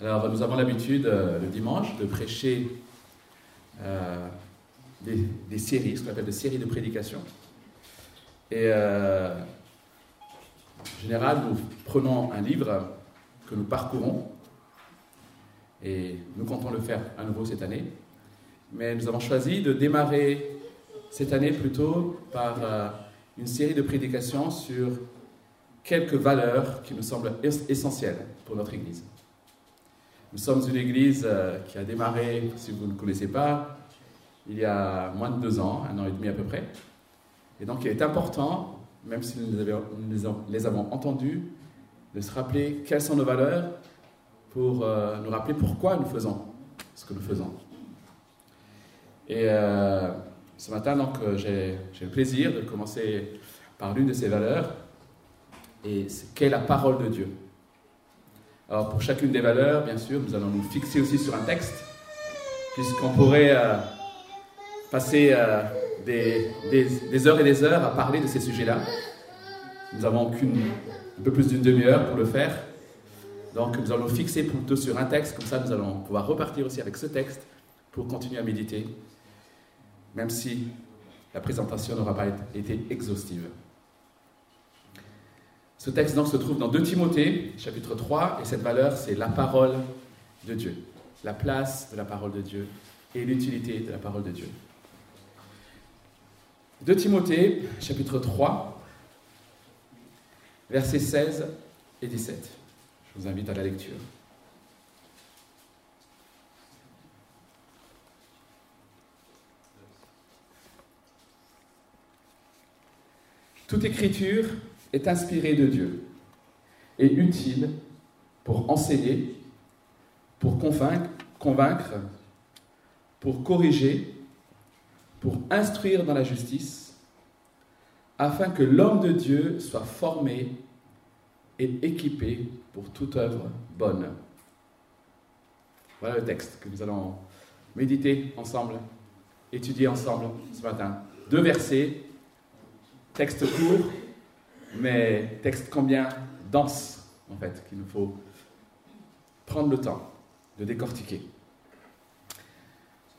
Alors, nous avons l'habitude euh, le dimanche de prêcher euh, des, séries, ce qu'on appelle des séries de prédication. Et euh, en général, nous prenons un livre que nous parcourons et nous comptons le faire à nouveau cette année. Mais nous avons choisi de démarrer cette année plutôt par une série de prédications sur quelques valeurs qui nous semblent es- essentielles pour notre Église. Nous sommes une Église euh, qui a démarré, si vous ne connaissez pas, il y a moins de deux ans, un an et demi à peu près. Et donc il est important, même si nous les avons- entendues, de se rappeler quelles sont nos valeurs pour euh, nous rappeler pourquoi nous faisons ce que nous faisons. Et euh, ce matin, donc, j'ai le plaisir de commencer par l'une de ces valeurs, et c'est qu'est la parole de Dieu. Alors, pour chacune des valeurs, bien sûr, nous allons nous fixer aussi sur un texte, puisqu'on pourrait euh, passer euh, des, heures et des heures à parler de ces sujets-là. Nous n'avons qu'une un peu plus d'une demi-heure pour le faire. Donc, nous allons nous fixer plutôt sur un texte, comme ça, nous allons pouvoir repartir aussi avec ce texte pour continuer à méditer, même si la présentation n'aura pas été exhaustive. Ce texte donc se trouve dans 2 Timothée, chapitre 3, et cette valeur, c'est la parole de Dieu, la place de la parole de Dieu et l'utilité de la parole de Dieu. 2 Timothée, chapitre 3, versets 16 et 17. Je vous invite à la lecture. Toute écriture est inspirée de Dieu et utile pour enseigner, pour convaincre, pour corriger, pour instruire dans la justice, afin que l'homme de Dieu soit formé et équipé pour toute œuvre bonne. Voilà le texte que nous allons méditer ensemble, étudier ensemble ce matin. Deux versets, texte court, mais texte combien dense, en fait, qu'il nous faut prendre le temps de décortiquer.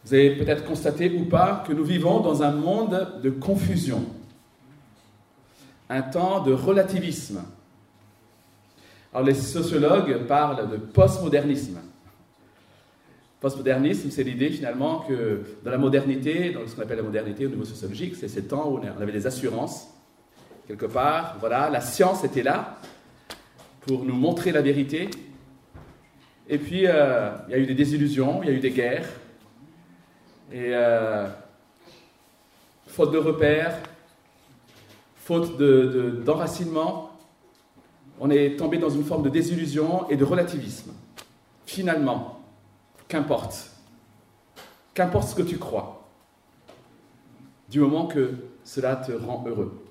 Vous avez peut-être constaté ou pas que nous vivons dans un monde de confusion, un temps de relativisme. Alors les sociologues parlent de postmodernisme. Postmodernisme, c'est l'idée finalement que dans la modernité, dans ce qu'on appelle la modernité au niveau sociologique, c'est ces temps où on avait des assurances, quelque part, voilà, la science était là pour nous montrer la vérité. Et puis, euh, il y a eu des désillusions, il y a eu des guerres, et euh, faute de repères, faute de- de- d'enracinement, on est tombé dans une forme de désillusion et de relativisme. Finalement, qu'importe, qu'importe ce que tu crois, du moment que cela te rend heureux,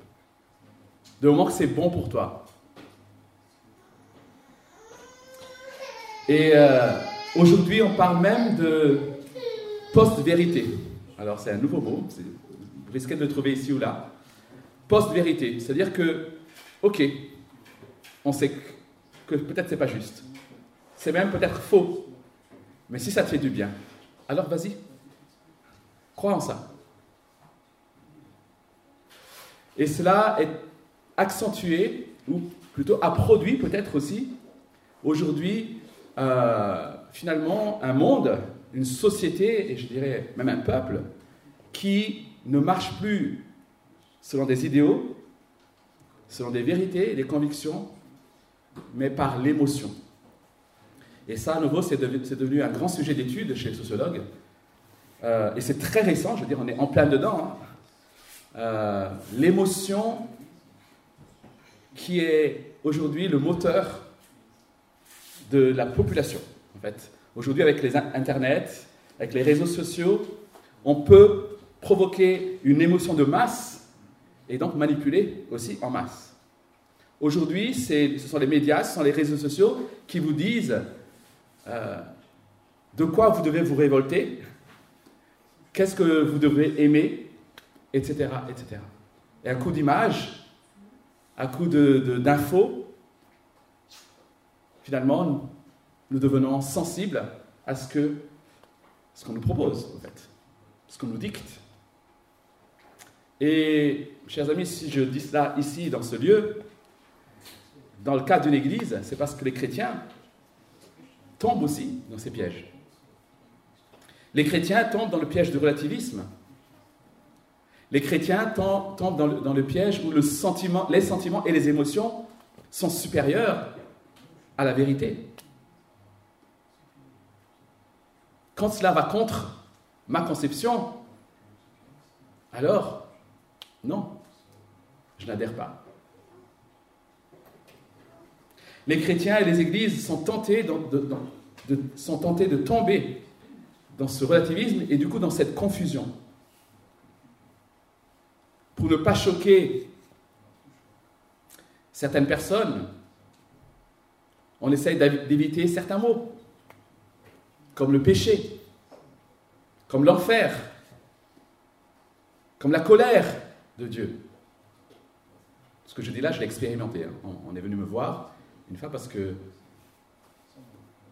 du moment que c'est bon pour toi. Et euh, aujourd'hui, on parle même de post-vérité. Alors, c'est un nouveau mot, vous risquez de le trouver ici ou là. Post-vérité, c'est-à-dire que, ok, on sait que peut-être c'est pas juste. C'est même peut-être faux. Mais si ça te fait du bien, alors vas-y. Crois en ça. Et cela est accentué, ou plutôt a produit peut-être aussi, aujourd'hui, euh, finalement, un monde, une société, et je dirais même un peuple, qui ne marche plus selon des idéaux, selon des vérités et des convictions, mais par l'émotion. Et ça, à nouveau, c'est devenu, un grand sujet d'étude chez les sociologues. Euh, et c'est très récent, je veux dire, on est en plein dedans. hein. Euh, L'émotion qui est aujourd'hui le moteur de la population, en fait. Aujourd'hui, avec les in- Internet, avec les réseaux sociaux, on peut provoquer une émotion de masse et donc manipuler aussi en masse. Aujourd'hui, ce sont les médias, ce sont les réseaux sociaux qui vous disent euh, de quoi vous devez vous révolter, qu'est-ce que vous devez aimer, etc. etc. Et à coup d'images, à coup de- de- d'infos, finalement, nous devenons sensibles à ce que ce qu'on nous propose, en fait, ce qu'on nous dicte. Et, chers amis, si je dis cela ici, dans ce lieu, dans le cas d'une église, c'est parce que les chrétiens tombent aussi dans ces pièges. Les chrétiens tombent dans le piège du relativisme. Les chrétiens tombent dans le, piège où les sentiments et les émotions sont supérieurs à la vérité. Quand cela va contre ma conception, alors, non, je n'adhère pas. Les chrétiens et les églises sont tentés de tomber dans ce relativisme et du coup dans cette confusion. Pour ne pas choquer certaines personnes, on essaye d'éviter certains mots, comme le péché, comme l'enfer, comme la colère de Dieu. Ce que je dis là, je l'ai expérimenté. Hein. On est venu me voir une fois parce que,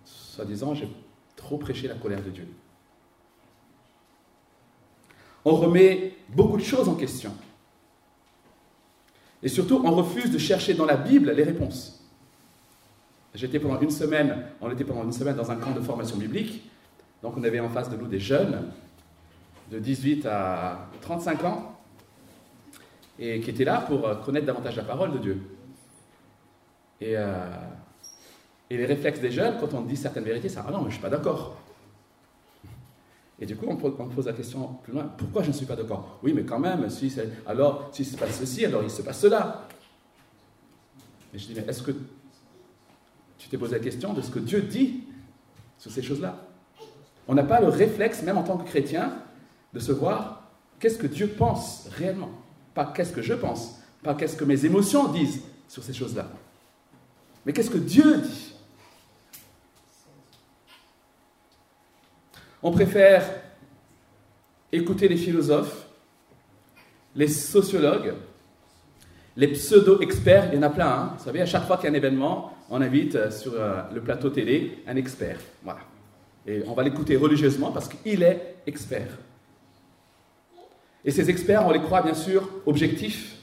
soi-disant, j'ai trop prêché la colère de Dieu. On remet beaucoup de choses en question. Et surtout, on refuse de chercher dans la Bible les réponses. J'étais pendant une semaine, on était pendant une semaine dans un camp de formation biblique. Donc on avait en face de nous des jeunes de 18 à 35 ans et qui étaient là pour connaître davantage la parole de Dieu. Et, euh, et les réflexes des jeunes, quand on dit certaines vérités, c'est Ah non, mais je ne suis pas d'accord. Et du coup, on pose la question plus loin pourquoi je ne suis pas d'accord? Oui, mais quand même, si alors, s'il se passe ceci, alors il se passe cela. Et je dis Mais est-ce que tu t'es posé la question de ce que Dieu dit sur ces choses-là? On n'a pas le réflexe, même en tant que chrétien, de se voir qu'est-ce que Dieu pense réellement. Pas qu'est-ce que je pense, pas qu'est-ce que mes émotions disent sur ces choses-là. Mais qu'est-ce que Dieu dit? On préfère écouter les philosophes, les sociologues, les pseudo-experts, il y en a plein. Hein. Vous savez, à chaque fois qu'il y a un événement, on invite euh, sur euh, le plateau télé un expert. Voilà. Et on va l'écouter religieusement parce qu'il est expert. Et ces experts, on les croit bien sûr objectifs,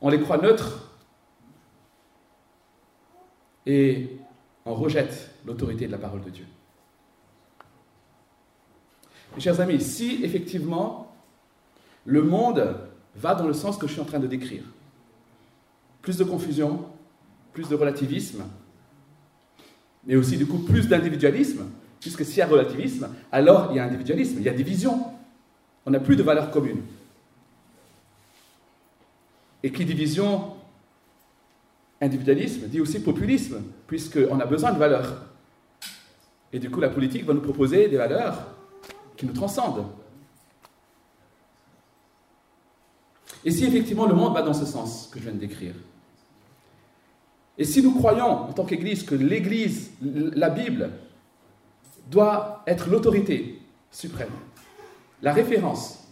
on les croit neutres, et on rejette l'autorité de la parole de Dieu. Mes chers amis, si effectivement le monde va dans le sens que je suis en train de décrire, plus de confusion, plus de relativisme, mais aussi du coup plus d'individualisme, puisque s'il y a relativisme, alors il y a individualisme, il y a division. On n'a plus de valeurs communes. Et qui division? Individualisme dit aussi populisme, puisqu'on a besoin de valeurs. Et du coup, la politique va nous proposer des valeurs qui nous transcendent. Et si effectivement le monde va dans ce sens que je viens de décrire, et si nous croyons en tant qu'Église que l'Église, la Bible, doit être l'autorité suprême, la référence,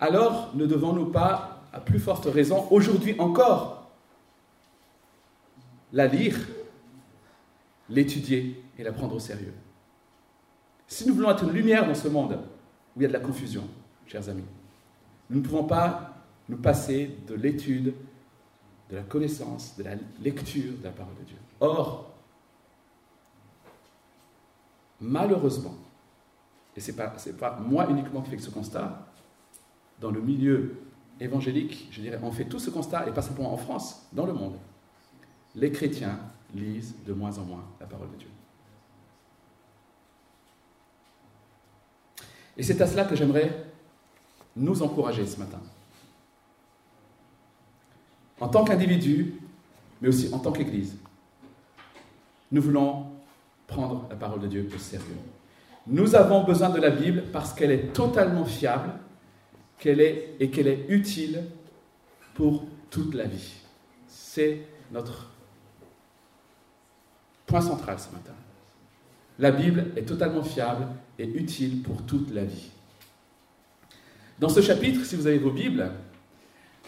alors ne devons-nous pas, à plus forte raison, aujourd'hui encore, la lire, l'étudier et la prendre au sérieux? Si nous voulons être une lumière dans ce monde où il y a de la confusion, chers amis, nous ne pouvons pas nous passer de l'étude, de la connaissance, de la lecture de la parole de Dieu. Or, malheureusement, et ce n'est pas, moi uniquement qui fais ce constat, dans le milieu évangélique, je dirais, on fait tout ce constat, et pas simplement en France, dans le monde les chrétiens lisent de moins en moins la parole de Dieu. Et c'est à cela que j'aimerais nous encourager ce matin. En tant qu'individu, mais aussi en tant qu'Église, nous voulons prendre la parole de Dieu au sérieux. Nous avons besoin de la Bible parce qu'elle est totalement fiable est, et qu'elle est utile pour toute la vie. C'est notre Point central ce matin. La Bible est totalement fiable et utile pour toute la vie. Dans ce chapitre, si vous avez vos Bibles,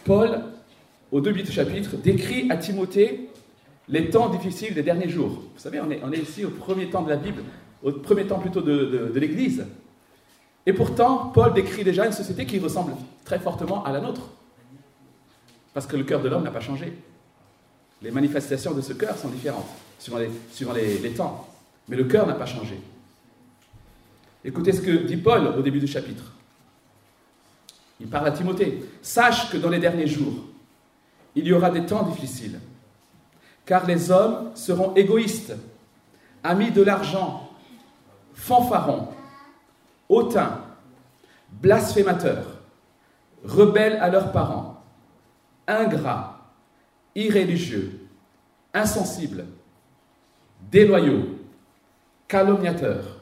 Paul, au début du chapitre, décrit à Timothée les temps difficiles des derniers jours. Vous savez, on est, ici au premier temps de la Bible, au premier temps plutôt de, l'Église. Et pourtant, Paul décrit déjà une société qui ressemble très fortement à la nôtre. Parce que le cœur de l'homme n'a pas changé. Les manifestations de ce cœur sont différentes, suivant les temps. Mais le cœur n'a pas changé. Écoutez ce que dit Paul au début du chapitre. Il parle à Timothée. Sache que dans les derniers jours, il y aura des temps difficiles, car les hommes seront égoïstes, amis de l'argent, fanfarons, hautains, blasphémateurs, rebelles à leurs parents, ingrats, irréligieux, insensibles, déloyaux, calomniateurs,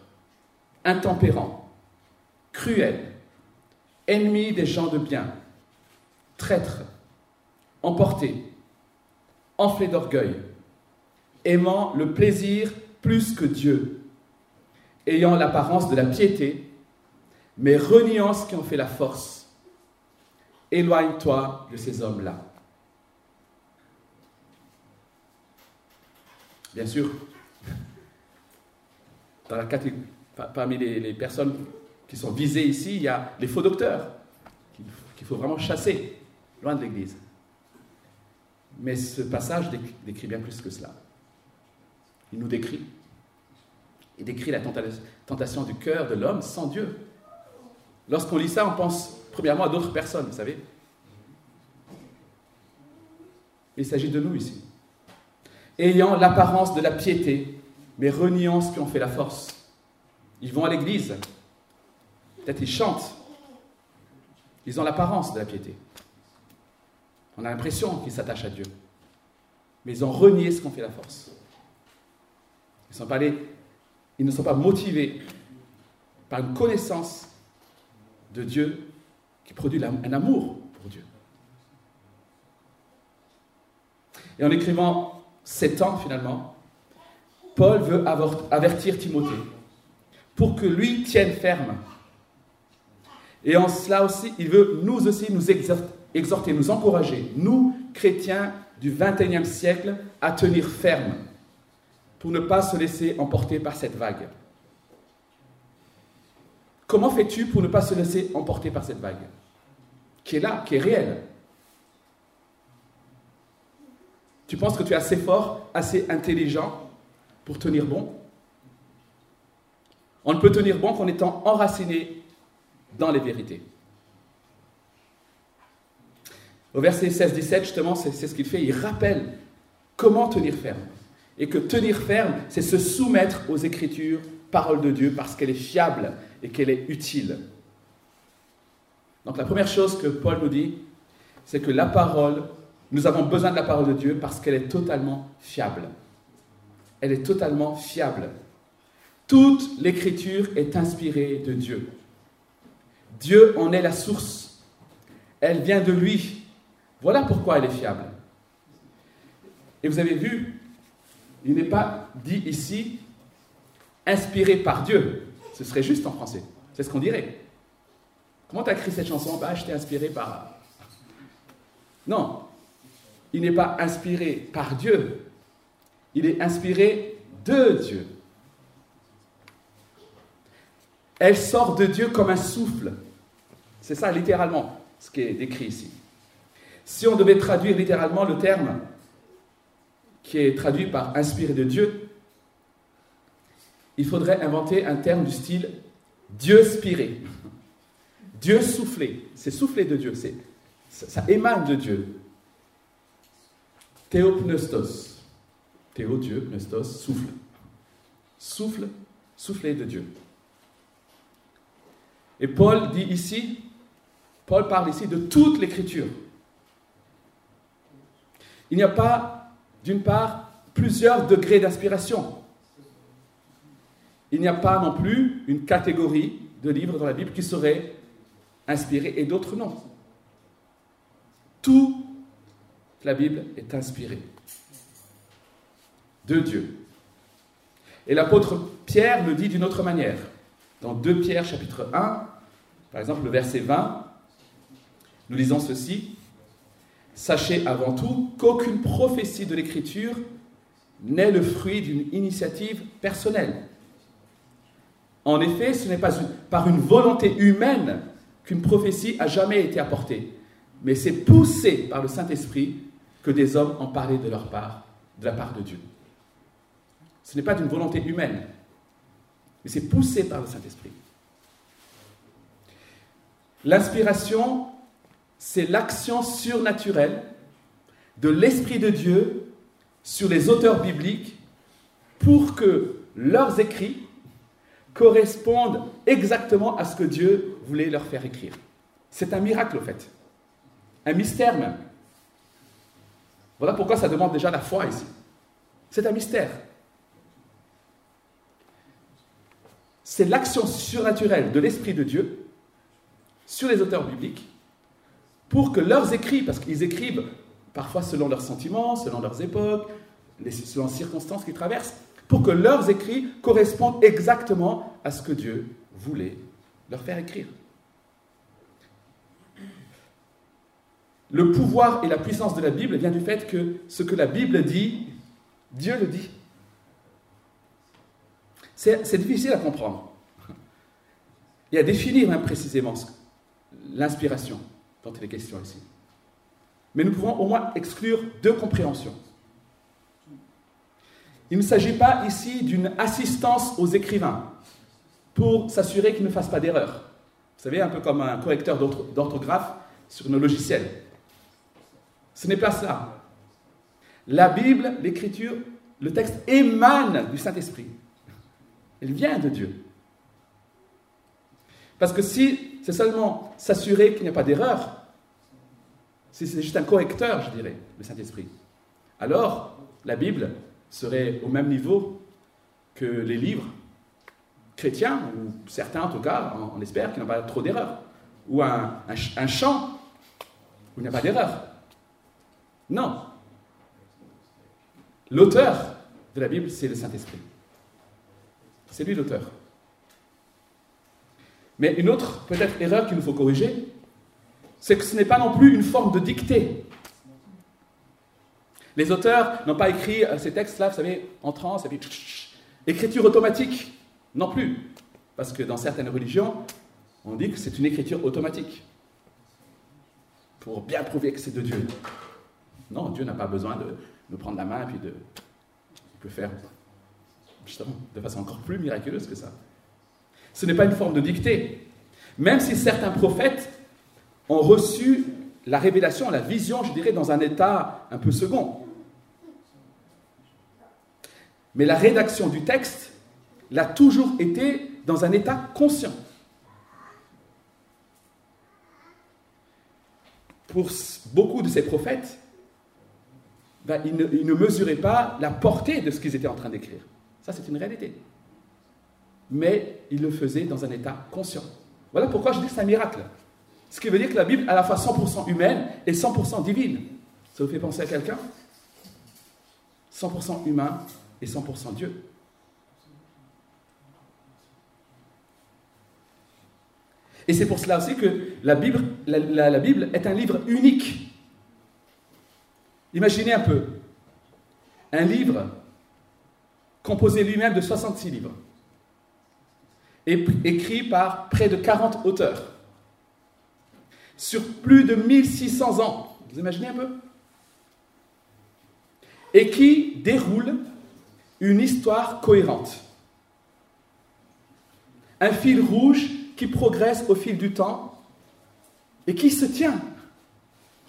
intempérants, cruels, ennemis des gens de bien, traîtres, emportés, enflés d'orgueil, aimant le plaisir plus que Dieu, ayant l'apparence de la piété, mais reniant ce qui en fait la force. Éloigne-toi de ces hommes-là. Bien sûr, parmi les, personnes qui sont visées ici, il y a les faux docteurs, qu'il faut vraiment chasser, loin de l'Église. Mais ce passage décrit bien plus que cela. Il nous décrit. Il décrit la tentation du cœur de l'homme sans Dieu. Lorsqu'on lit ça, on pense premièrement à d'autres personnes, vous savez. Il s'agit de nous ici. Ayant l'apparence de la piété, mais reniant ce qui en fait la force. Ils vont à l'église, peut-être ils chantent, ils ont l'apparence de la piété. On a l'impression qu'ils s'attachent à Dieu. Mais ils ont renié ce qu'on fait la force. Ils, sont pas ils ne sont pas motivés par une connaissance de Dieu qui produit un amour pour Dieu. Et en écrivant ces temps, finalement, Paul veut avertir Timothée pour que lui tienne ferme. Et en cela aussi, il veut nous aussi nous exhorter, nous encourager, nous, chrétiens du XXIe siècle, à tenir ferme pour ne pas se laisser emporter par cette vague. Comment fais-tu pour ne pas se laisser emporter par cette vague qui est là, qui est réelle? Tu penses que tu es assez fort, assez intelligent pour tenir bon On ne peut tenir bon qu'en étant enraciné dans les vérités. Au verset 16-17, justement, c'est ce qu'il fait. Il rappelle comment tenir ferme. Et que tenir ferme, c'est se soumettre aux Écritures, parole de Dieu, parce qu'elle est fiable et qu'elle est utile. Donc la première chose que Paul nous dit, c'est que la parole, nous avons besoin de la parole de Dieu parce qu'elle est totalement fiable. Elle est totalement fiable. Toute l'écriture est inspirée de Dieu. Dieu en est la source. Elle vient de lui. Voilà pourquoi elle est fiable. Et vous avez vu, il n'est pas dit ici inspiré par Dieu. Ce serait juste en français. C'est ce qu'on dirait. Comment tu as écrit cette chanson? Bah, je t'ai inspiré par. Non, il n'est pas inspiré par Dieu. Il est inspiré de Dieu. Elle sort de Dieu comme un souffle. C'est ça littéralement ce qui est décrit ici. Si on devait traduire littéralement le terme qui est traduit par inspiré de Dieu, il faudrait inventer un terme du style Dieu spiré. Dieu soufflé. C'est soufflé de Dieu. C'est, ça, émane de Dieu. Théopneustos. Théo, Dieu, pneustos, souffle. Souffle, soufflé de Dieu. Et Paul dit ici, Paul parle ici de toute l'écriture. Il n'y a pas, d'une part, plusieurs degrés d'inspiration. Il n'y a pas non plus une catégorie de livres dans la Bible qui seraient inspirés et d'autres non. Tout la Bible est inspirée de Dieu. Et l'apôtre Pierre le dit d'une autre manière. Dans 2 Pierre chapitre 1, par exemple le verset 20, nous lisons ceci. Sachez avant tout qu'aucune prophétie de l'Écriture n'est le fruit d'une initiative personnelle. En effet, ce n'est pas par une volonté humaine qu'une prophétie a jamais été apportée, mais c'est poussé par le Saint-Esprit que des hommes ont parlé de leur part, de la part de Dieu. Ce n'est pas d'une volonté humaine, mais c'est poussé par le Saint-Esprit. L'inspiration, c'est l'action surnaturelle de l'Esprit de Dieu sur les auteurs bibliques pour que leurs écrits correspondent exactement à ce que Dieu voulait leur faire écrire. C'est un miracle, au fait. Un mystère même. Voilà pourquoi ça demande déjà la foi ici. C'est un mystère. C'est l'action surnaturelle de l'Esprit de Dieu sur les auteurs bibliques pour que leurs écrits, parce qu'ils écrivent parfois selon leurs sentiments, selon leurs époques, selon les circonstances qu'ils traversent, pour que leurs écrits correspondent exactement à ce que Dieu voulait leur faire écrire. Le pouvoir et la puissance de la Bible vient du fait que ce que la Bible dit, Dieu le dit. C'est difficile à comprendre et à définir même précisément l'inspiration dont il est question ici. Mais nous pouvons au moins exclure deux compréhensions. Il ne s'agit pas ici d'une assistance aux écrivains pour s'assurer qu'ils ne fassent pas d'erreur. Vous savez, un peu comme un correcteur d'orthographe sur nos logiciels. Ce n'est pas ça. La Bible, l'écriture, le texte émane du Saint-Esprit. Elle vient de Dieu. Parce que si c'est seulement s'assurer qu'il n'y a pas d'erreur, si c'est juste un correcteur, je dirais, le Saint-Esprit, alors la Bible serait au même niveau que les livres chrétiens, ou certains en tout cas, on, espère, qui n'ont pas trop d'erreurs, ou un, un chant où il n'y a pas d'erreur. Non. L'auteur de la Bible, c'est le Saint-Esprit. C'est lui l'auteur. Mais une autre, peut-être, erreur qu'il nous faut corriger, c'est que ce n'est pas non plus une forme de dictée. Les auteurs n'ont pas écrit euh, ces textes-là, vous savez, en transe, et puis écriture automatique, non plus. Parce que dans certaines religions, on dit que c'est une écriture automatique. Pour bien prouver que c'est de Dieu. Non, Dieu n'a pas besoin de nous prendre la main et puis de. Il peut faire justement de façon encore plus miraculeuse que ça. Ce n'est pas une forme de dictée. Même si certains prophètes ont reçu la révélation, la vision, je dirais, dans un état un peu second. Mais la rédaction du texte l'a toujours été dans un état conscient. Pour beaucoup de ces prophètes, ben, ils, ne, ils ne mesuraient pas la portée de ce qu'ils étaient en train d'écrire. Ça, c'est une réalité. Mais ils le faisaient dans un état conscient. Voilà pourquoi je dis que c'est un miracle. Ce qui veut dire que la Bible est à la fois 100% humaine et 100% divine. Ça vous fait penser à quelqu'un? 100% humain et 100% Dieu. Et c'est pour cela aussi que la Bible, la, Bible est un livre unique. Imaginez un peu, un livre composé lui-même de 66 livres, écrit par près de 40 auteurs, sur plus de 1600 ans. Vous imaginez un peu? Et qui déroule une histoire cohérente. Un fil rouge qui progresse au fil du temps et qui se tient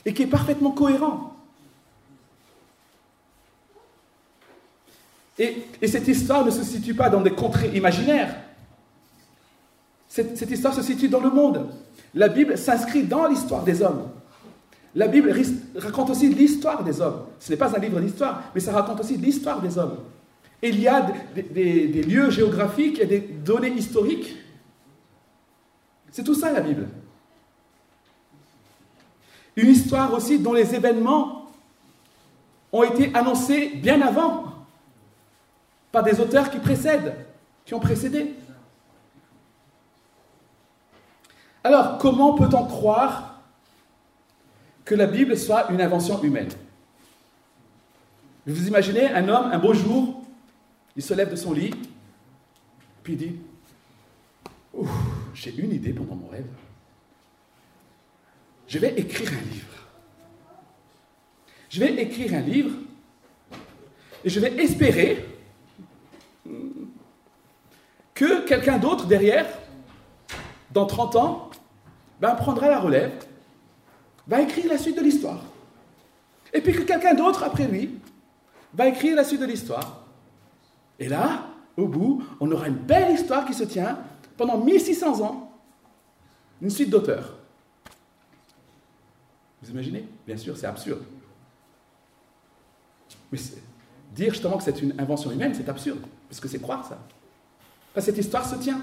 et qui est parfaitement cohérent. Et, cette histoire ne se situe pas dans des contrées imaginaires. Cette, histoire se situe dans le monde. La Bible s'inscrit dans l'histoire des hommes. La Bible raconte aussi l'histoire des hommes. Ce n'est pas un livre d'histoire, mais ça raconte aussi l'histoire des hommes. Il y a des lieux géographiques et des données historiques. C'est tout ça la Bible. Une histoire aussi dont les événements ont été annoncés bien avant par des auteurs qui précèdent, qui ont précédé. Alors, comment peut-on croire que la Bible soit une invention humaine? Vous imaginez un homme, un beau jour, il se lève de son lit, puis il dit J'ai une idée pendant mon rêve. Je vais écrire un livre. Je vais écrire un livre et je vais espérer que quelqu'un d'autre derrière, dans 30 ans, ben, prendra la relève, va écrire la suite de l'histoire. Et puis que quelqu'un d'autre après lui va écrire la suite de l'histoire. Et là, au bout, on aura une belle histoire qui se tient pendant 1600 ans. Une suite d'auteurs. Vous imaginez? Bien sûr, c'est absurde. Mais dire justement que c'est une invention humaine, c'est absurde, parce que c'est croire ça. Cette histoire se tient,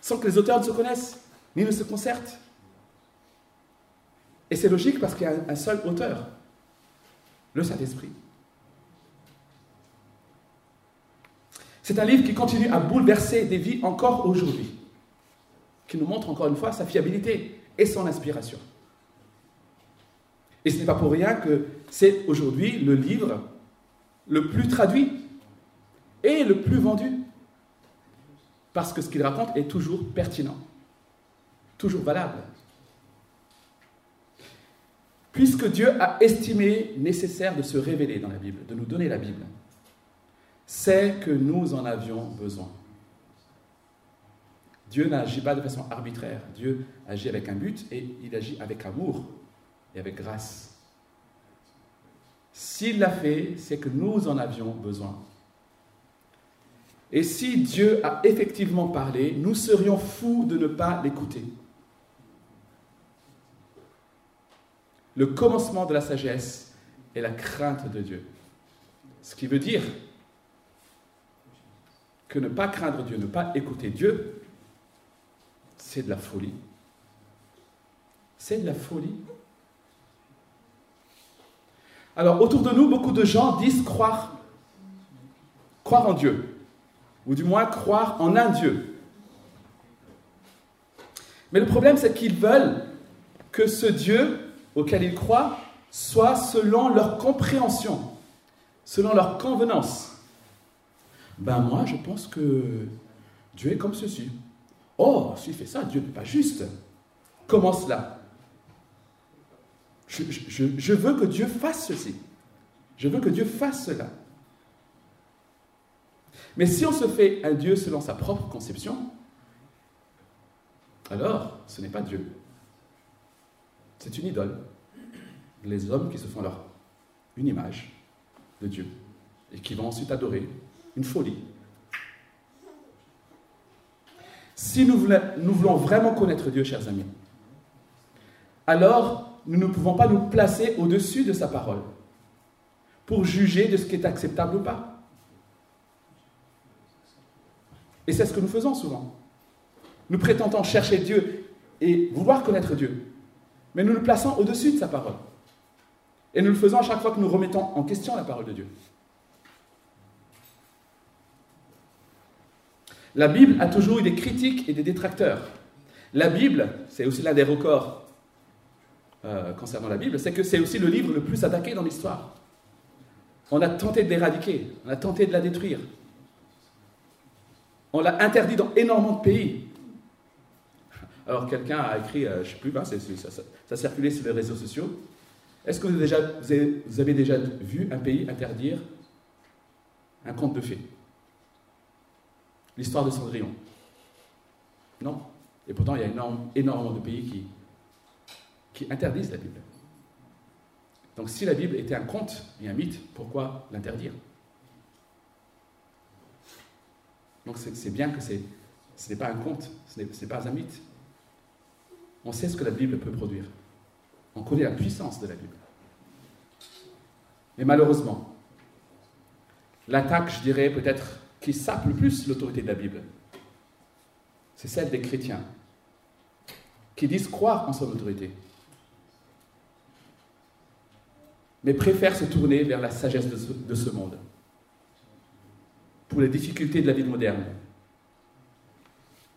sans que les auteurs ne se connaissent, ni ne se concertent. Et c'est logique parce qu'il y a un seul auteur, le Saint-Esprit. C'est un livre qui continue à bouleverser des vies encore aujourd'hui, qui nous montre encore une fois sa fiabilité et son inspiration. Et ce n'est pas pour rien que c'est aujourd'hui le livre le plus traduit et le plus vendu, parce que ce qu'il raconte est toujours pertinent, toujours valable. Puisque Dieu a estimé nécessaire de se révéler dans la Bible, de nous donner la Bible, c'est que nous en avions besoin. Dieu n'agit pas de façon arbitraire. Dieu agit avec un but et il agit avec amour et avec grâce. S'il l'a fait, c'est que nous en avions besoin. Et si Dieu a effectivement parlé, nous serions fous de ne pas l'écouter. Le commencement de la sagesse est la crainte de Dieu. Ce qui veut dire que ne pas craindre Dieu, ne pas écouter Dieu, c'est de la folie. C'est de la folie. Alors, autour de nous, beaucoup de gens disent croire, croire en Dieu, ou du moins croire en un Dieu. Mais le problème, c'est qu'ils veulent que ce Dieu auquel ils croient soit selon leur compréhension, selon leur convenance. Ben moi, je pense que Dieu est comme ceci. Oh, s'il fait ça, Dieu n'est pas juste. Comment cela? Je, veux que Dieu fasse ceci. Je veux que Dieu fasse cela. Mais si on se fait un Dieu selon sa propre conception, alors ce n'est pas Dieu. C'est une idole. Les hommes qui se font leur une image de Dieu et qui vont ensuite adorer une folie. Si nous voulons, nous voulons vraiment connaître Dieu, chers amis, alors nous ne pouvons pas nous placer au-dessus de sa parole pour juger de ce qui est acceptable ou pas. Et c'est ce que nous faisons souvent. Nous prétendons chercher Dieu et vouloir connaître Dieu, mais nous nous plaçons au-dessus de sa parole. Et nous le faisons à chaque fois que nous remettons en question la parole de Dieu. La Bible a toujours eu des critiques et des détracteurs. La Bible, c'est aussi l'un des records euh, concernant la Bible, c'est que c'est aussi le livre le plus attaqué dans l'histoire. On a tenté de l'éradiquer, on a tenté de la détruire. On l'a interdit dans énormément de pays. Alors quelqu'un a écrit, euh, je ne sais plus, ben, ça, ça, circulait sur les réseaux sociaux. Est-ce que vous avez, déjà, vu un pays interdire un conte de fées? L'histoire de Cendrillon. Non? Et pourtant, il y a énormément de pays qui interdisent la Bible. Donc si la Bible était un conte et un mythe, pourquoi l'interdire? Donc c'est bien que ce n'est pas un conte, ce n'est pas un mythe. On sait ce que la Bible peut produire. On connaît la puissance de la Bible. Mais malheureusement, l'attaque, je dirais peut-être, qui sape le plus l'autorité de la Bible, c'est celle des chrétiens, qui disent croire en son autorité, mais préfère se tourner vers la sagesse de ce, monde, pour les difficultés de la vie moderne,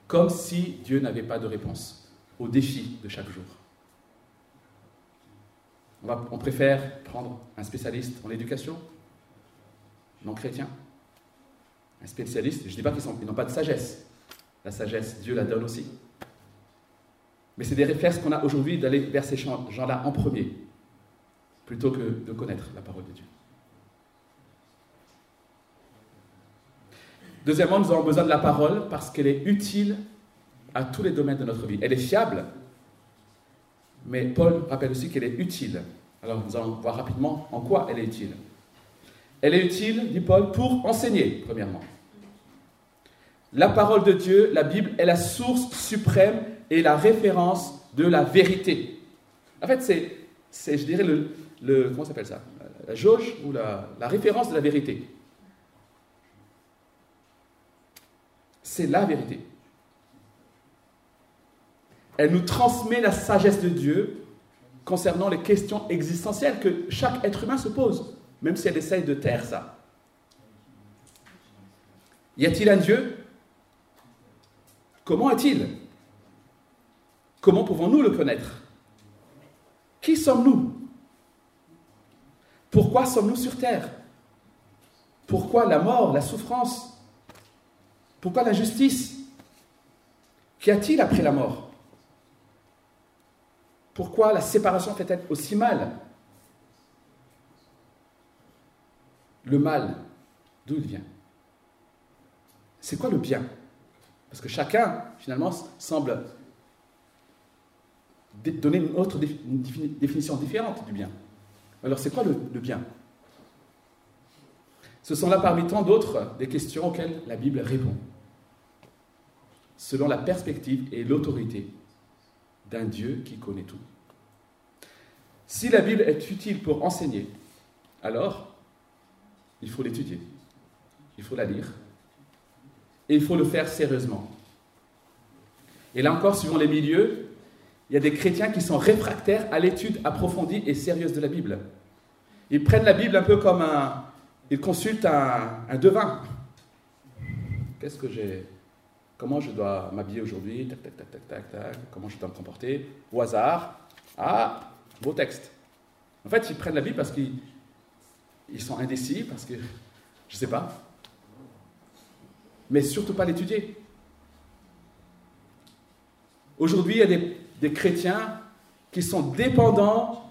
comme si Dieu n'avait pas de réponse aux défis de chaque jour. on, préfère prendre un spécialiste en éducation, non chrétien. Un spécialiste, je ne dis pas qu'ils n'ont pas de sagesse. La sagesse, Dieu la donne aussi. Mais c'est des réflexes qu'on a aujourd'hui d'aller vers ces gens-là en premier, plutôt que de connaître la parole de Dieu. Deuxièmement, nous avons besoin de la parole parce qu'elle est utile à tous les domaines de notre vie. Elle est fiable, mais Paul rappelle aussi qu'elle est utile. Alors nous allons voir rapidement en quoi elle est utile. Elle est utile, dit Paul, pour enseigner, premièrement. La parole de Dieu, la Bible, est la source suprême et la référence de la vérité. En fait, c'est, je dirais, le, comment s'appelle ça? La jauge ou la référence de la vérité. C'est la vérité. Elle nous transmet la sagesse de Dieu concernant les questions existentielles que chaque être humain se pose, même si elle essaye de taire ça. Y a-t-il un Dieu? Comment est-il? Comment pouvons-nous le connaître? Qui sommes-nous? Pourquoi sommes-nous sur Terre? Pourquoi la mort, la souffrance Pourquoi la justice Qu'y a-t-il après la mort Pourquoi la séparation fait-elle aussi mal Le mal, d'où il vient C'est quoi le bien Parce que chacun, finalement, semble donner une autre définition différente du bien. Alors c'est quoi le, bien Ce sont là parmi tant d'autres des questions auxquelles la Bible répond, selon la perspective et l'autorité d'un Dieu qui connaît tout. Si la Bible est utile pour enseigner, alors il faut l'étudier, il faut la lire, et il faut le faire sérieusement. Et là encore, suivant les milieux, il y a des chrétiens qui sont réfractaires à l'étude approfondie et sérieuse de la Bible. Ils prennent la Bible un peu comme un... Ils consultent un, devin. Qu'est-ce que j'ai... Comment je dois m'habiller aujourd'hui? Tac, tac, tac, tac, tac, tac. Comment je dois me comporter? Au hasard. Ah, beau texte. En fait, ils prennent la Bible parce qu'ils ils sont indécis, parce que... Je ne sais pas. Mais surtout pas l'étudier. Aujourd'hui, il y a des chrétiens qui sont dépendants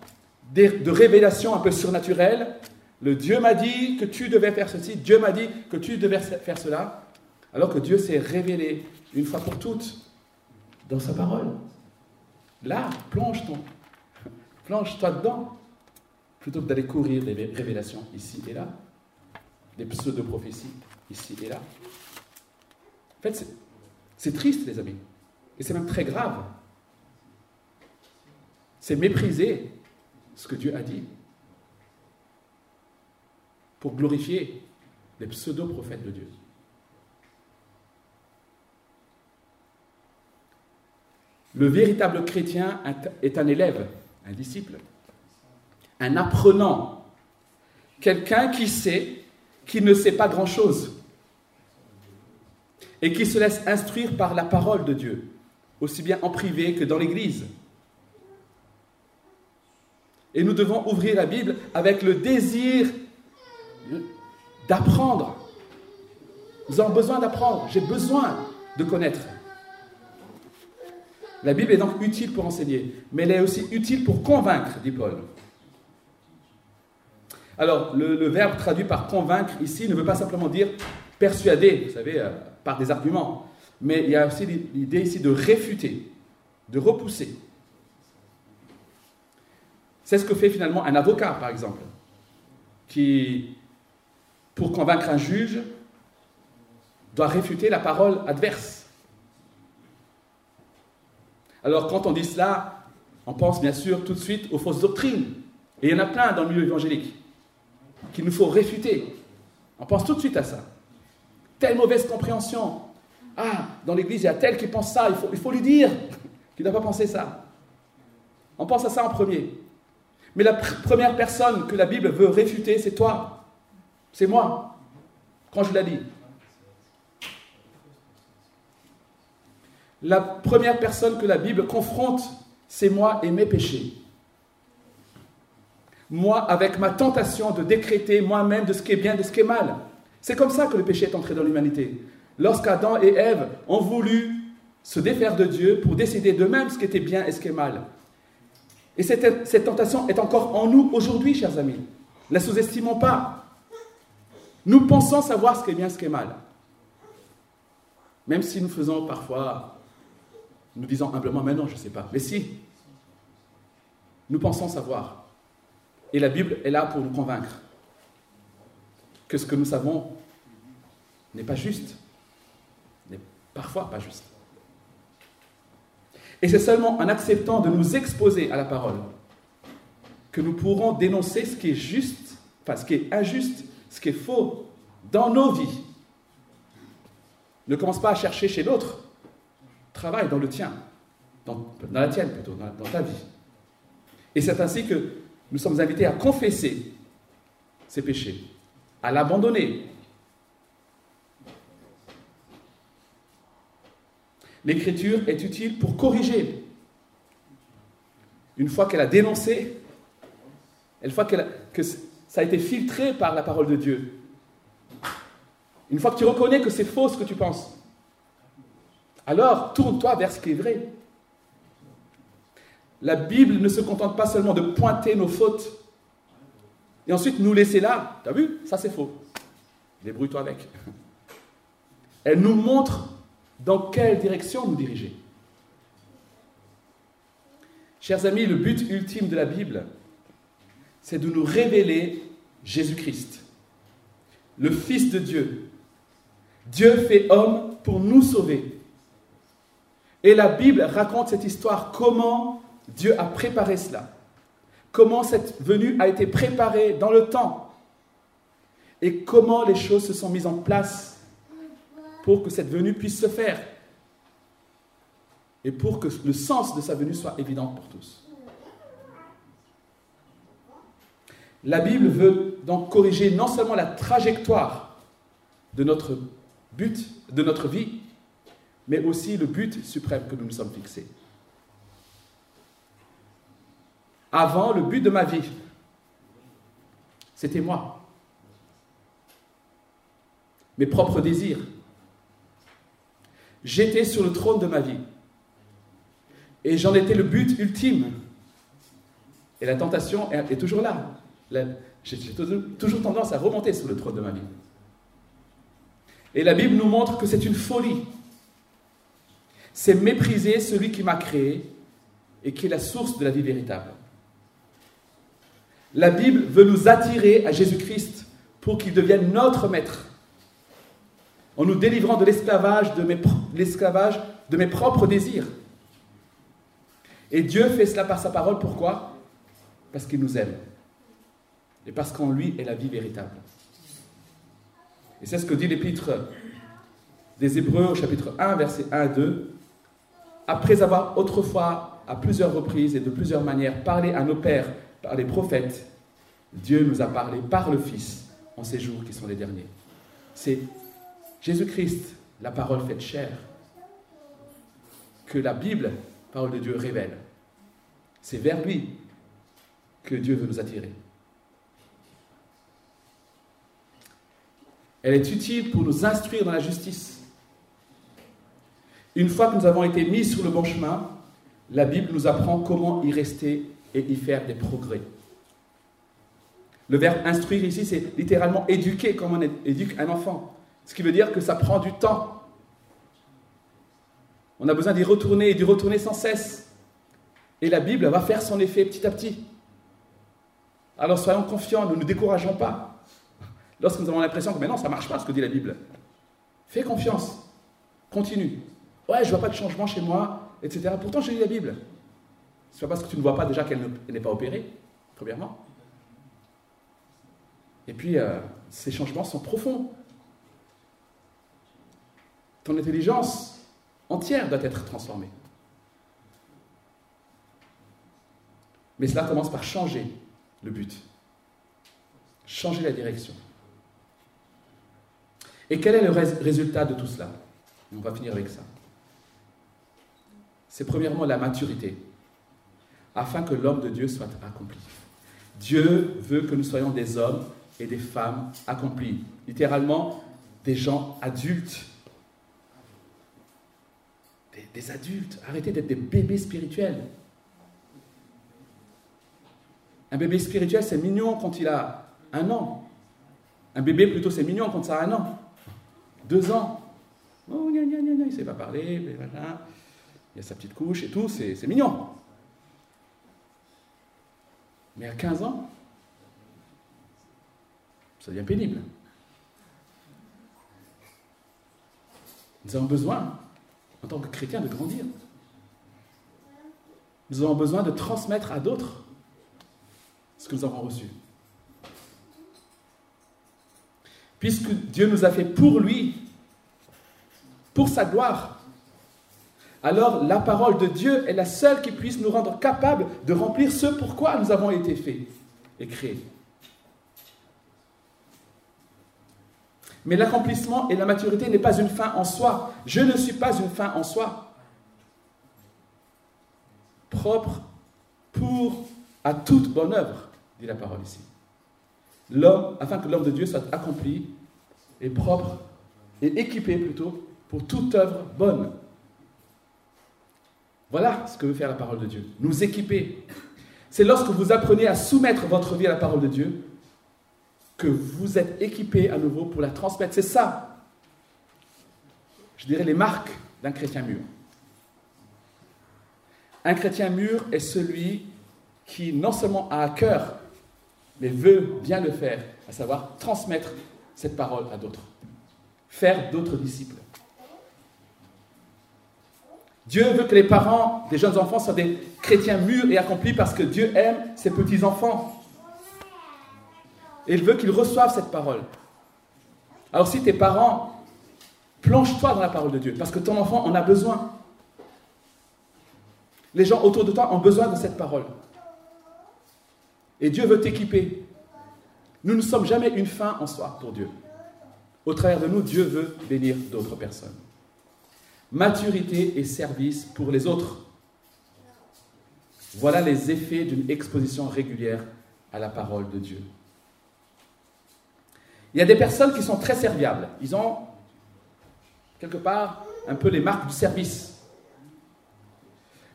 de révélations un peu surnaturelles. Le Dieu m'a dit que tu devais faire ceci, Dieu m'a dit que tu devais faire cela, alors que Dieu s'est révélé une fois pour toutes dans sa parole. Là, plonge-toi, plonge-toi dedans, plutôt que d'aller courir des révélations ici et là, des pseudo-prophéties ici et là. En fait, c'est triste, les amis, et c'est même très grave. C'est mépriser ce que Dieu a dit pour glorifier les pseudo-prophètes de Dieu. Le véritable chrétien est un élève, un disciple, un apprenant, quelqu'un qui sait qu'il ne sait pas grand-chose et qui se laisse instruire par la parole de Dieu, aussi bien en privé que dans l'Église. Et nous devons ouvrir la Bible avec le désir d'apprendre. Nous avons besoin d'apprendre. J'ai besoin de connaître. La Bible est donc utile pour enseigner, mais elle est aussi utile pour convaincre, dit Paul. Alors, le, verbe traduit par convaincre ici ne veut pas simplement dire persuader, vous savez, euh, par des arguments, mais il y a aussi l'idée ici de réfuter, de repousser. C'est ce que fait finalement un avocat, par exemple, qui, pour convaincre un juge, doit réfuter la parole adverse. Alors quand on dit cela, on pense bien sûr tout de suite aux fausses doctrines. Et il y en a plein dans le milieu évangélique qu'il nous faut réfuter. On pense tout de suite à ça. Telle mauvaise compréhension. Ah, dans l'église, il y a tel qui pense ça, il faut, il faut lui dire qu'il doit pas penser ça. On pense à ça en premier. Mais la première personne que la Bible veut réfuter, c'est toi. C'est moi, quand je la lis. La première personne que la Bible confronte, c'est moi et mes péchés. moi, avec ma tentation de décréter moi-même de ce qui est bien, de ce qui est mal. C'est comme ça que le péché est entré dans l'humanité. Lorsqu'Adam et Ève ont voulu se défaire de Dieu pour décider d'eux-mêmes ce qui était bien et ce qui est mal. Et cette, cette tentation est encore en nous aujourd'hui, chers amis. Ne la sous-estimons pas. Nous pensons savoir ce qui est bien, ce qui est mal. Même si nous faisons parfois, nous disons humblement, mais non, je ne sais pas. Mais si, nous pensons savoir. Et la Bible est là pour nous convaincre que ce que nous savons n'est pas juste, n'est parfois pas juste. Et c'est seulement en acceptant de nous exposer à la parole que nous pourrons dénoncer ce qui est juste, enfin ce qui est injuste, ce qui est faux dans nos vies. Ne commence pas à chercher chez l'autre, travaille dans le tien, dans, la tienne plutôt, dans ta vie. Et c'est ainsi que nous sommes invités à confesser ces péchés, à l'abandonner. L'écriture est utile pour corriger. Une fois qu'elle a dénoncé, une fois que ça a été filtré par la parole de Dieu, une fois que tu reconnais que c'est faux ce que tu penses, alors tourne-toi vers ce qui est vrai. La Bible ne se contente pas seulement de pointer nos fautes et ensuite nous laisser là. Tu as vu? Ça c'est faux. Débrouille-toi avec. Elle nous montre dans quelle direction nous diriger. Chers amis, le but ultime de la Bible, c'est de nous révéler Jésus-Christ, le Fils de Dieu. Dieu fait homme pour nous sauver. Et la Bible raconte cette histoire, comment Dieu a préparé cela. Comment cette venue a été préparée dans le temps. Et comment les choses se sont mises en place pour que cette venue puisse se faire. Et pour que le sens de sa venue soit évident pour tous. La Bible veut donc corriger non seulement la trajectoire de notre but, de notre vie, mais aussi le but suprême que nous nous sommes fixés. Avant, le but de ma vie, c'était moi. Mes propres désirs. J'étais sur le trône de ma vie. Et j'en étais le but ultime. Et la tentation est toujours là. J'ai toujours tendance à remonter sur le trône de ma vie. Et la Bible nous montre que c'est une folie. C'est mépriser celui qui m'a créé et qui est la source de la vie véritable. La Bible veut nous attirer à Jésus-Christ pour qu'il devienne notre maître, en nous délivrant de l'esclavage de, de mes propres désirs. Et Dieu fait cela par sa parole, pourquoi? Parce qu'il nous aime. Et parce qu'en lui est la vie véritable. Et c'est ce que dit l'épître des Hébreux au chapitre 1, verset 1 à 2. Après avoir autrefois, à plusieurs reprises et de plusieurs manières, parlé à nos pères par les prophètes, Dieu nous a parlé par le Fils en ces jours qui sont les derniers. C'est Jésus-Christ, la parole faite chair, que la Bible, parole de Dieu, révèle. C'est vers lui que Dieu veut nous attirer. Elle est utile pour nous instruire dans la justice. Une fois que nous avons été mis sur le bon chemin, la Bible nous apprend comment y rester et y faire des progrès. Le verbe instruire ici, c'est littéralement éduquer comme on éduque un enfant. Ce qui veut dire que ça prend du temps. On a besoin d'y retourner et d'y retourner sans cesse. Et la Bible va faire son effet petit à petit. Alors soyons confiants, ne nous décourageons pas. Lorsque nous avons l'impression que maintenant ça ne marche pas ce que dit la Bible, fais confiance, continue. Ouais, je ne vois pas de changement chez moi, etc. Pourtant, j'ai lu la Bible. Ce n'est pas parce que tu ne vois pas déjà qu'elle n'est pas opérée, premièrement. Et puis, euh, ces changements sont profonds. Ton intelligence entière doit être transformée. Mais cela commence par changer le but, changer la direction. Et quel est le résultat de tout cela? On va finir avec ça. C'est premièrement la maturité, afin que l'homme de Dieu soit accompli. Dieu veut que nous soyons des hommes et des femmes accomplis. Littéralement, des gens adultes. Des, adultes. Arrêtez d'être des bébés spirituels. Un bébé spirituel, c'est mignon quand il a un an. Un bébé, plutôt, c'est mignon quand ça a un an. Deux ans. Oh, il ne sait pas parler, il a sa petite couche et tout, c'est mignon. Mais à 15 ans, ça devient pénible. Nous avons besoin, en tant que chrétiens, de grandir. Nous avons besoin de transmettre à d'autres ce que nous avons reçu. Puisque Dieu nous a fait pour lui, pour sa gloire, alors la parole de Dieu est la seule qui puisse nous rendre capables de remplir ce pourquoi nous avons été faits et créés. Mais l'accomplissement et la maturité n'est pas une fin en soi. Je ne suis pas une fin en soi. Propre pour à toute bonne œuvre, dit la parole ici. L'homme, afin que l'homme de Dieu soit accompli et propre et équipé plutôt pour toute œuvre bonne. Voilà ce que veut faire la parole de Dieu, nous équiper. C'est lorsque vous apprenez à soumettre votre vie à la parole de Dieu que vous êtes équipé à nouveau pour la transmettre. C'est ça, je dirais, les marques d'un chrétien mûr. Un chrétien mûr est celui qui non seulement a à cœur, mais veut bien le faire, à savoir transmettre cette parole à d'autres, faire d'autres disciples. Dieu veut que les parents des jeunes enfants soient des chrétiens mûrs et accomplis parce que Dieu aime ses petits-enfants. Et il veut qu'ils reçoivent cette parole. Alors si tes parents, plonge-toi dans la parole de Dieu parce que ton enfant en a besoin. Les gens autour de toi ont besoin de cette parole. Et Dieu veut t'équiper. Nous ne sommes jamais une fin en soi pour Dieu. Au travers de nous, Dieu veut bénir d'autres personnes maturité et service pour les autres. Voilà les effets d'une exposition régulière à la parole de Dieu. Il y a des personnes qui sont très serviables. Ils ont quelque part un peu les marques du service.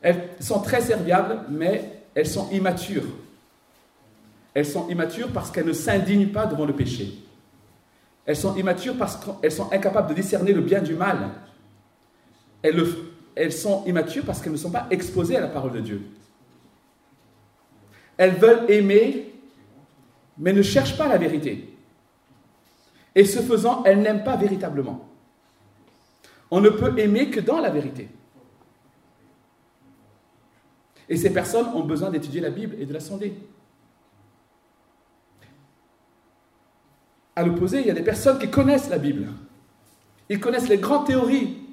Elles sont très serviables, mais elles sont immatures. Elles sont immatures parce qu'elles ne s'indignent pas devant le péché. Elles sont immatures parce qu'elles sont incapables de discerner le bien du mal elles, sont immatures parce qu'elles ne sont pas exposées à la parole de Dieu. Elles veulent aimer, mais ne cherchent pas la vérité. Et ce faisant, elles n'aiment pas véritablement. On ne peut aimer que dans la vérité. Et ces personnes ont besoin d'étudier la Bible et de la sonder. À l'opposé, il y a des personnes qui connaissent la Bible. Ils connaissent les grandes théories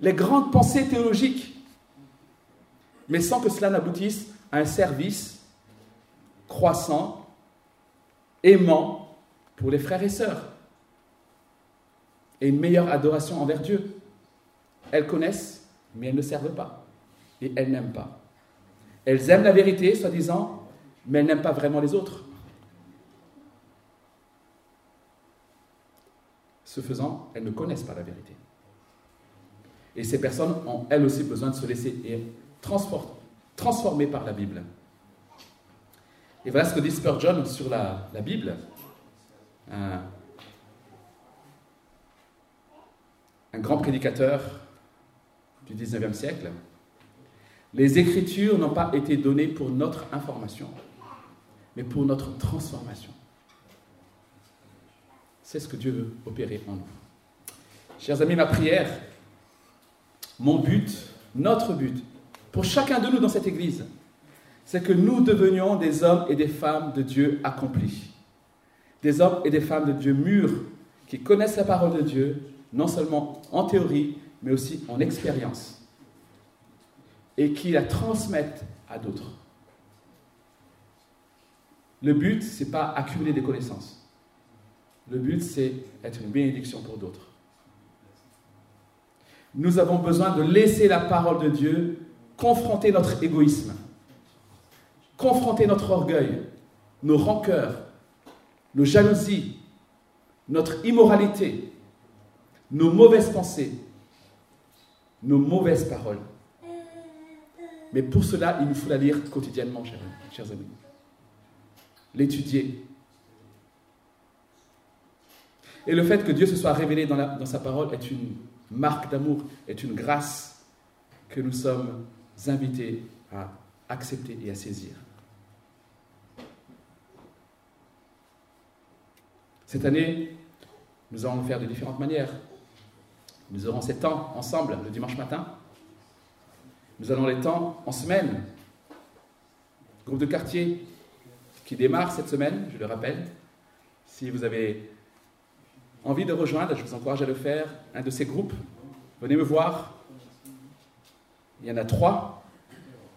les grandes pensées théologiques, mais sans que cela n'aboutisse à un service croissant, aimant pour les frères et sœurs, et une meilleure adoration envers Dieu. Elles connaissent, mais elles ne servent pas, et elles n'aiment pas. Elles aiment la vérité, soi-disant, mais elles n'aiment pas vraiment les autres. Ce faisant, elles ne connaissent pas la vérité. Et ces personnes ont elles aussi besoin de se laisser transformer par la Bible. Et voilà ce que dit Spurgeon sur la, Bible. Un, un grand prédicateur du 19e siècle. Les Écritures n'ont pas été données pour notre information, mais pour notre transformation. C'est ce que Dieu veut opérer en nous. Chers amis, ma prière, mon but, notre but, pour chacun de nous dans cette Église, c'est que nous devenions des hommes et des femmes de Dieu accomplis. Des hommes et des femmes de Dieu mûrs, qui connaissent la parole de Dieu, non seulement en théorie, mais aussi en expérience. Et qui la transmettent à d'autres. Le but, ce n'est pas accumuler des connaissances. Le but, c'est être une bénédiction pour d'autres. Nous avons besoin de laisser la parole de Dieu confronter notre égoïsme, confronter notre orgueil, nos rancœurs, nos jalousies, notre immoralité, nos mauvaises pensées, nos mauvaises paroles. Mais pour cela, il nous faut la lire quotidiennement, chers, amis. L'étudier. Et le fait que Dieu se soit révélé dans, sa parole est une marque d'amour, est une grâce que nous sommes invités à accepter et à saisir. Cette année, nous allons le faire de différentes manières. Nous aurons ces temps ensemble le dimanche matin. Nous allons les temps en semaine. Groupe de quartier qui démarre cette semaine, je le rappelle. Si vous avez envie de rejoindre, je vous encourage à le faire, un de ces groupes. Venez me voir. Il y en a trois.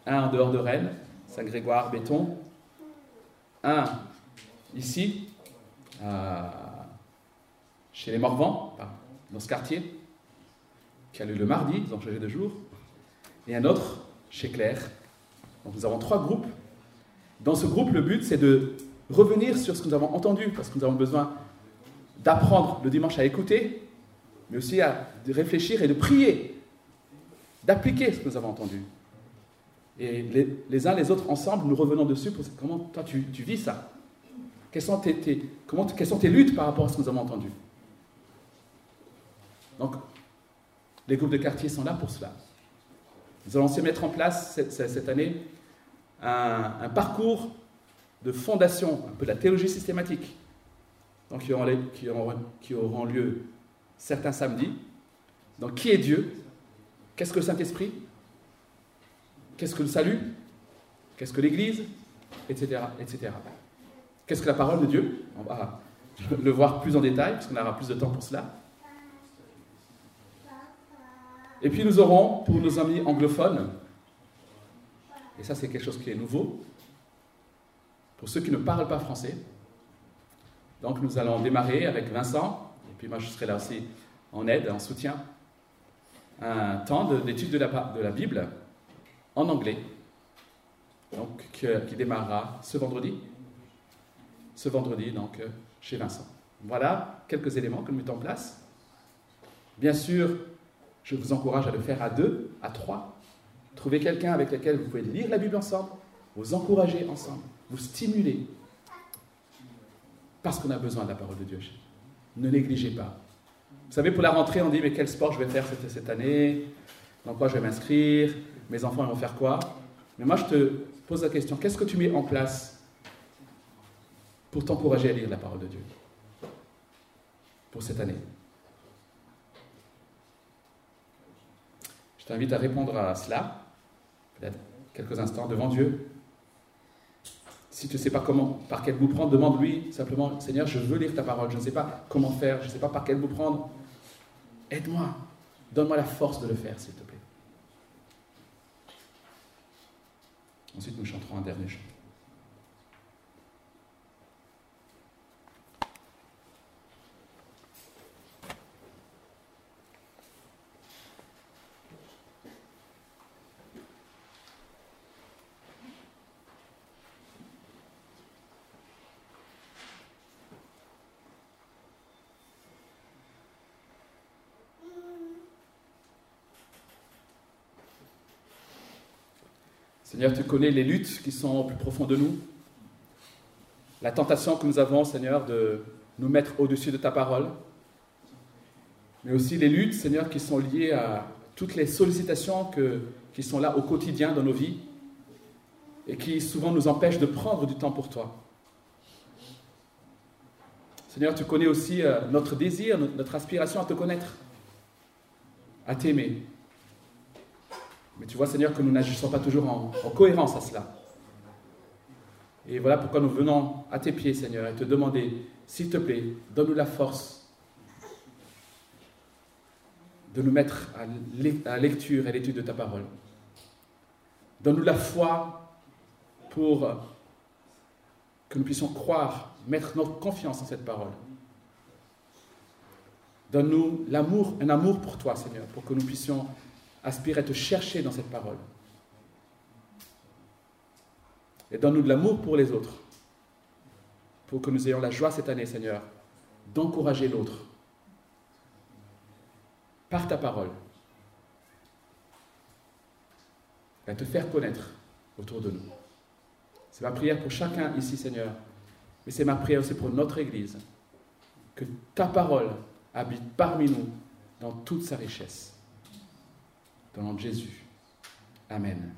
Un en dehors de Rennes, Saint-Grégoire, Béton. Un ici, chez les Morvans, dans ce quartier, qui a lieu le mardi, ils ont changé de jour. Et un autre chez Claire. Donc nous avons trois groupes. Dans ce groupe, le but, c'est de revenir sur ce que nous avons entendu, parce que nous avons besoin d'apprendre le dimanche à écouter, mais aussi à réfléchir et de prier, d'appliquer ce que nous avons entendu. Et les, uns les autres ensemble, nous revenons dessus pour comment toi tu, vis ça. Quelles sont tes, comment, quelles sont tes luttes par rapport à ce que nous avons entendu? Donc, les groupes de quartier sont là pour cela. Nous allons aussi mettre en place cette, année un, parcours de fondation, un peu de la théologie systématique, donc qui auront, lieu certains samedis. Donc, qui est Dieu? Qu'est-ce que le Saint-Esprit? Qu'est-ce que le salut? Qu'est-ce que l'Église? Etc. etc. Qu'est-ce que la parole de Dieu? On va le voir plus en détail, parce qu'on aura plus de temps pour cela. Et puis nous aurons, pour nos amis anglophones, et ça c'est quelque chose qui est nouveau, pour ceux qui ne parlent pas français, donc nous allons démarrer avec Vincent, et puis moi je serai là aussi en aide, en soutien, un temps d'étude de la, Bible en anglais, donc qui démarrera ce vendredi, ce vendredi donc chez Vincent. Voilà quelques éléments que nous mettons en place. Bien sûr, je vous encourage à le faire à deux, à trois. Trouvez quelqu'un avec lequel vous pouvez lire la Bible ensemble, vous encourager ensemble, vous stimuler. Parce qu'on a besoin de la parole de Dieu. Ne négligez pas. Vous savez, pour la rentrée, on dit mais quel sport je vais faire cette, année? Dans quoi je vais m'inscrire? Mes enfants vont faire quoi? Mais moi, je te pose la question qu'est-ce que tu mets en place pour t'encourager à lire la parole de Dieu pour cette année? Je t'invite à répondre à cela, peut-être quelques instants devant Dieu. Si tu ne sais pas comment, par quel bout prendre, demande-lui simplement, Seigneur, je veux lire ta parole, je ne sais pas comment faire, je ne sais pas par quel bout prendre. Aide-moi, donne-moi la force de le faire, s'il te plaît. Ensuite, nous chanterons un dernier chant. Seigneur, tu connais les luttes qui sont au plus profond de nous, la tentation que nous avons, Seigneur, de nous mettre au-dessus de ta parole, mais aussi les luttes, Seigneur, qui sont liées à toutes les sollicitations qui sont là au quotidien dans nos vies et qui souvent nous empêchent de prendre du temps pour toi. Seigneur, tu connais aussi euh, notre désir, notre aspiration à te connaître, à t'aimer. Mais tu vois, Seigneur, que nous n'agissons pas toujours en, cohérence à cela. Et voilà pourquoi nous venons à tes pieds, Seigneur, et te demander, s'il te plaît, donne-nous la force de nous mettre à la lecture et à l'étude de ta parole. Donne-nous la foi pour que nous puissions croire, mettre notre confiance en cette parole. Donne-nous l'amour, un amour pour toi, Seigneur, pour que nous puissions aspire à te chercher dans cette parole. Et donne-nous de l'amour pour les autres. Pour que nous ayons la joie cette année, Seigneur, d'encourager l'autre. Par ta parole. Et à te faire connaître autour de nous. C'est ma prière pour chacun ici, Seigneur. Mais c'est ma prière aussi pour notre Église. Que ta parole habite parmi nous dans toute sa richesse. Dans le nom de Jésus. Amen.